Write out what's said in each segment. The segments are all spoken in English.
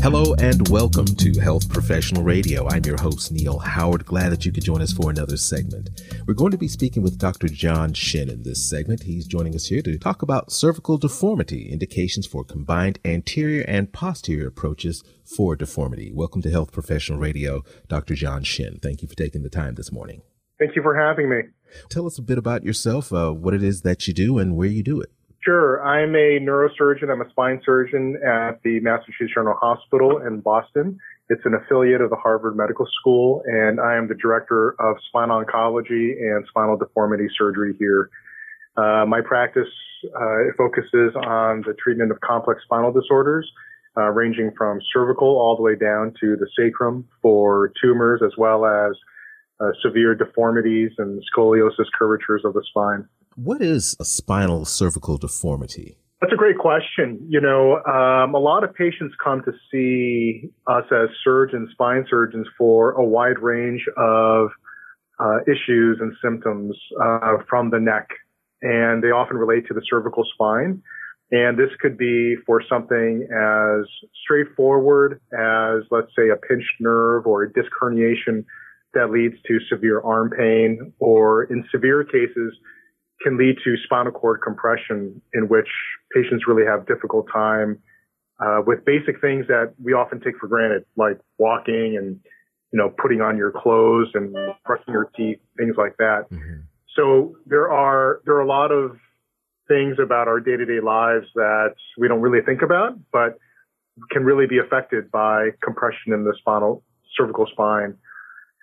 Hello and welcome to Health Professional Radio. I'm your host, Neil Howard. Glad that you could join us for another segment. We're going to be speaking with Dr. John Shin in this segment. He's joining us here to talk about cervical deformity, indications for combined anterior and posterior approaches for deformity. Welcome to Health Professional Radio, Dr. John Shin. Thank you for taking the time this morning. Thank you for having me. Tell us a bit about yourself, uh, what it is that you do, and where you do it. Sure. I'm a neurosurgeon. I'm a spine surgeon at the Massachusetts General Hospital in Boston. It's an affiliate of the Harvard Medical School, and I am the director of spinal oncology and spinal deformity surgery here. Uh, my practice uh, focuses on the treatment of complex spinal disorders, uh, ranging from cervical all the way down to the sacrum for tumors, as well as uh, severe deformities and scoliosis curvatures of the spine. What is a spinal cervical deformity? That's a great question. You know, um, a lot of patients come to see us as surgeons, spine surgeons, for a wide range of uh, issues and symptoms uh, from the neck, and they often relate to the cervical spine. And this could be for something as straightforward as, let's say, a pinched nerve or a disc herniation that leads to severe arm pain, or in severe cases, can lead to spinal cord compression in which patients really have difficult time uh, with basic things that we often take for granted, like walking and you know putting on your clothes and brushing your teeth, things like that. Mm-hmm. So there are there are a lot of things about our day-to-day lives that we don't really think about, but can really be affected by compression in the spinal cervical spine.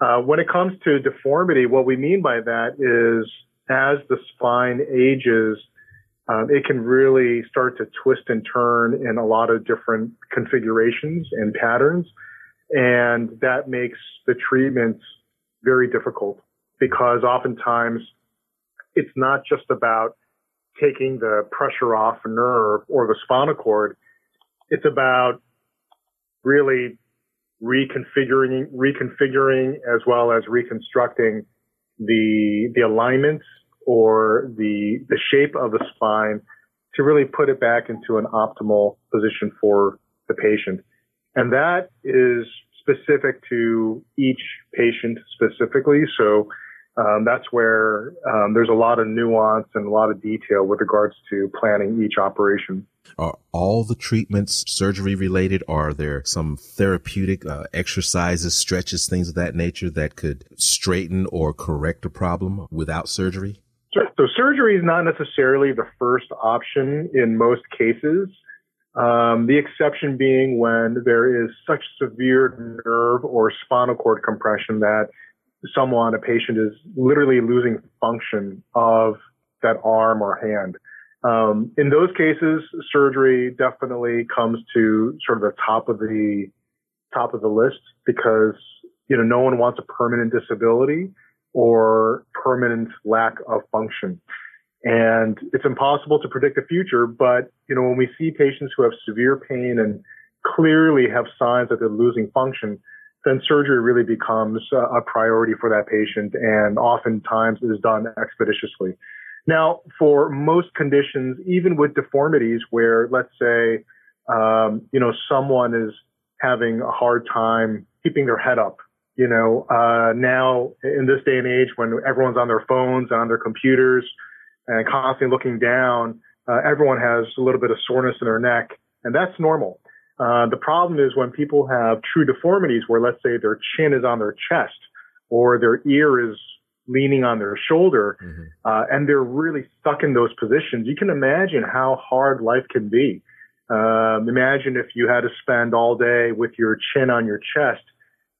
Uh, when it comes to deformity, what we mean by that is as the spine ages, um, it can really start to twist and turn in a lot of different configurations and patterns. And that makes the treatments very difficult because oftentimes it's not just about taking the pressure off a nerve or the spinal cord. It's about really reconfiguring, reconfiguring as well as reconstructing the, the alignments or the, the shape of the spine to really put it back into an optimal position for the patient. And that is specific to each patient specifically. So um, that's where um, there's a lot of nuance and a lot of detail with regards to planning each operation. Are all the treatments surgery related? Are there some therapeutic uh, exercises, stretches, things of that nature that could straighten or correct a problem without surgery? So surgery is not necessarily the first option in most cases. Um, the exception being when there is such severe nerve or spinal cord compression that someone, a patient, is literally losing function of that arm or hand. Um, in those cases, surgery definitely comes to sort of the top of the top of the list because you know no one wants a permanent disability or permanent lack of function. And it's impossible to predict the future, but you know, when we see patients who have severe pain and clearly have signs that they're losing function, then surgery really becomes a priority for that patient and oftentimes is done expeditiously. Now, for most conditions, even with deformities where let's say, um, you know, someone is having a hard time keeping their head up you know, uh, now in this day and age when everyone's on their phones and on their computers and constantly looking down, uh, everyone has a little bit of soreness in their neck, and that's normal. Uh, the problem is when people have true deformities where let's say their chin is on their chest or their ear is leaning on their shoulder mm-hmm. uh, and they're really stuck in those positions. You can imagine how hard life can be. Um, imagine if you had to spend all day with your chin on your chest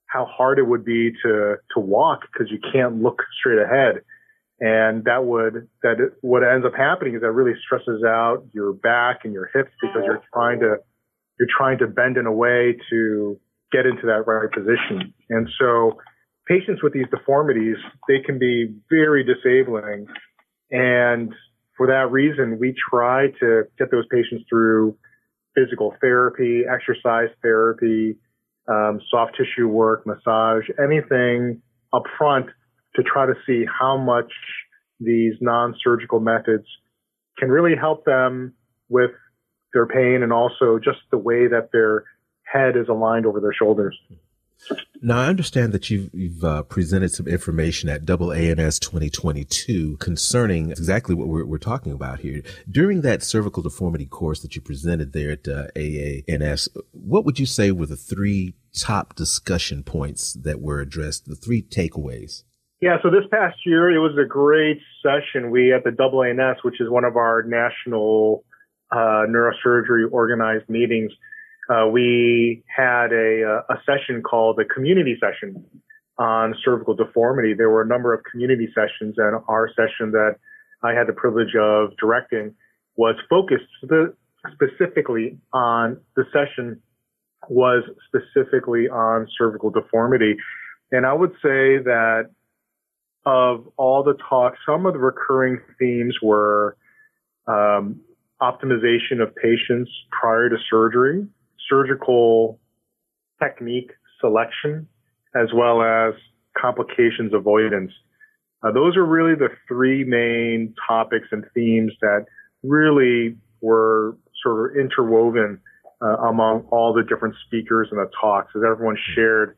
how hard it would be to to walk because you can't look straight ahead and that would that it, what ends up happening is that really stresses out your back and your hips because you're trying to you're trying to bend in a way to get into that right position and so patients with these deformities they can be very disabling and for that reason we try to get those patients through physical therapy exercise therapy um, soft tissue work, massage, anything up front to try to see how much these non-surgical methods can really help them with their pain and also just the way that their head is aligned over their shoulders. Now, I understand that you've, you've uh, presented some information at AANS 2022 concerning exactly what we're, we're, talking about here. During that cervical deformity course that you presented there at uh, AANS, what would you say were the three top discussion points that were addressed, the three takeaways? Yeah, so this past year, it was a great session. We at the AANS, which is one of our national uh, neurosurgery organized meetings, uh, we had a, a session called the community session on cervical deformity. There were a number of community sessions, and our session that I had the privilege of directing was focused specifically on the session was specifically on cervical deformity. And I would say that of all the talks, some of the recurring themes were um, optimization of patients prior to surgery, surgical technique selection, as well as complications avoidance. Uh, those are really the three main topics and themes that really were sort of interwoven uh, among all the different speakers and the talks as everyone shared,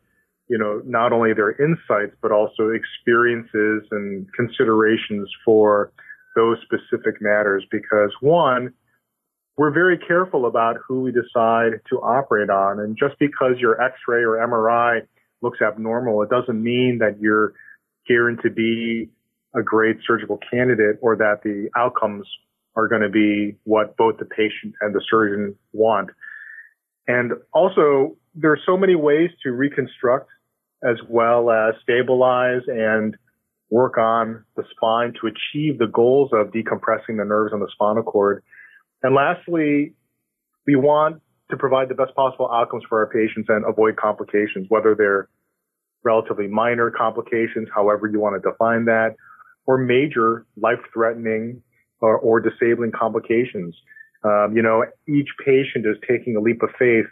you know, not only their insights, but also experiences and considerations for those specific matters. Because one, we're very careful about who we decide to operate on. And just because your x-ray or MRI looks abnormal, it doesn't mean that you're guaranteed to be a great surgical candidate or that the outcomes are going to be what both the patient and the surgeon want. And also, there are so many ways to reconstruct as well as stabilize and work on the spine to achieve the goals of decompressing the nerves on the spinal cord and lastly, we want to provide the best possible outcomes for our patients and avoid complications, whether they're relatively minor complications, however you want to define that, or major life-threatening or, or disabling complications. Um, you know, each patient is taking a leap of faith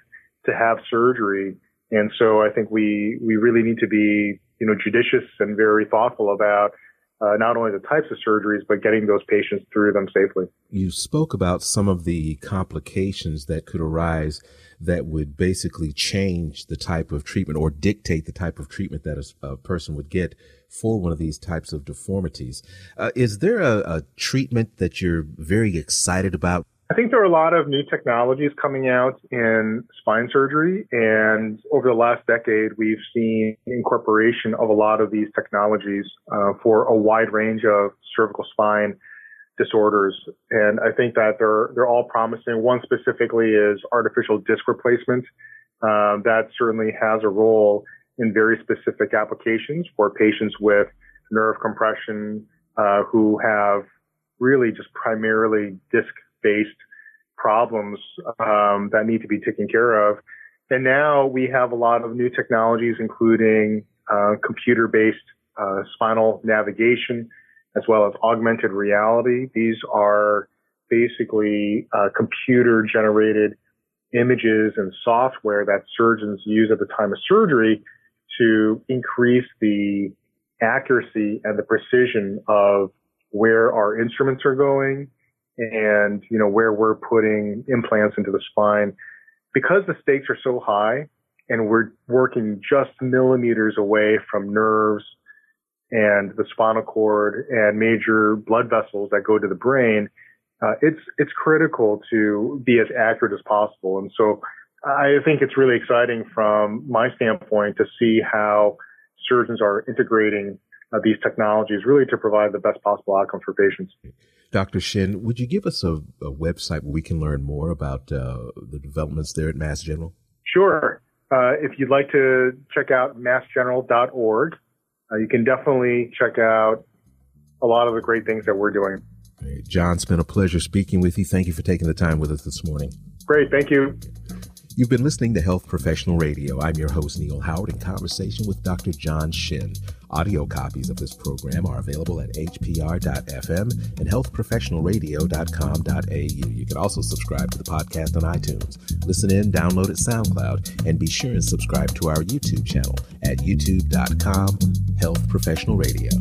to have surgery. And so I think we, we really need to be, you know, judicious and very thoughtful about uh, not only the types of surgeries, but getting those patients through them safely. You spoke about some of the complications that could arise that would basically change the type of treatment or dictate the type of treatment that a, a person would get for one of these types of deformities. Uh, is there a, a treatment that you're very excited about? I think there are a lot of new technologies coming out in spine surgery. And over the last decade, we've seen incorporation of a lot of these technologies uh, for a wide range of cervical spine disorders. And I think that they're, they're all promising. One specifically is artificial disc replacement. Um, that certainly has a role in very specific applications for patients with nerve compression uh, who have really just primarily disc based problems um, that need to be taken care of. And now we have a lot of new technologies, including uh, computer based uh, spinal navigation, as well as augmented reality. These are basically uh, computer generated images and software that surgeons use at the time of surgery to increase the accuracy and the precision of where our instruments are going and, you know, where we're putting implants into the spine. Because the stakes are so high and we're working just millimeters away from nerves and the spinal cord and major blood vessels that go to the brain, uh, it's it's critical to be as accurate as possible. And so I think it's really exciting from my standpoint to see how surgeons are integrating uh, these technologies really to provide the best possible outcomes for patients. Dr. Shin, would you give us a, a website where we can learn more about uh, the developments there at Mass General? Sure. Uh, if you'd like to check out massgeneral.org, uh, you can definitely check out a lot of the great things that we're doing. John, it's been a pleasure speaking with you. Thank you for taking the time with us this morning. Great. Thank you. You've been listening to Health Professional Radio. I'm your host, Neil Howard, in conversation with Dr. John Shin. Audio copies of this program are available at hpr.fm and healthprofessionalradio.com.au. You can also subscribe to the podcast on iTunes. Listen in, download at SoundCloud, and be sure and subscribe to our YouTube channel at youtube.com Health Professional Radio.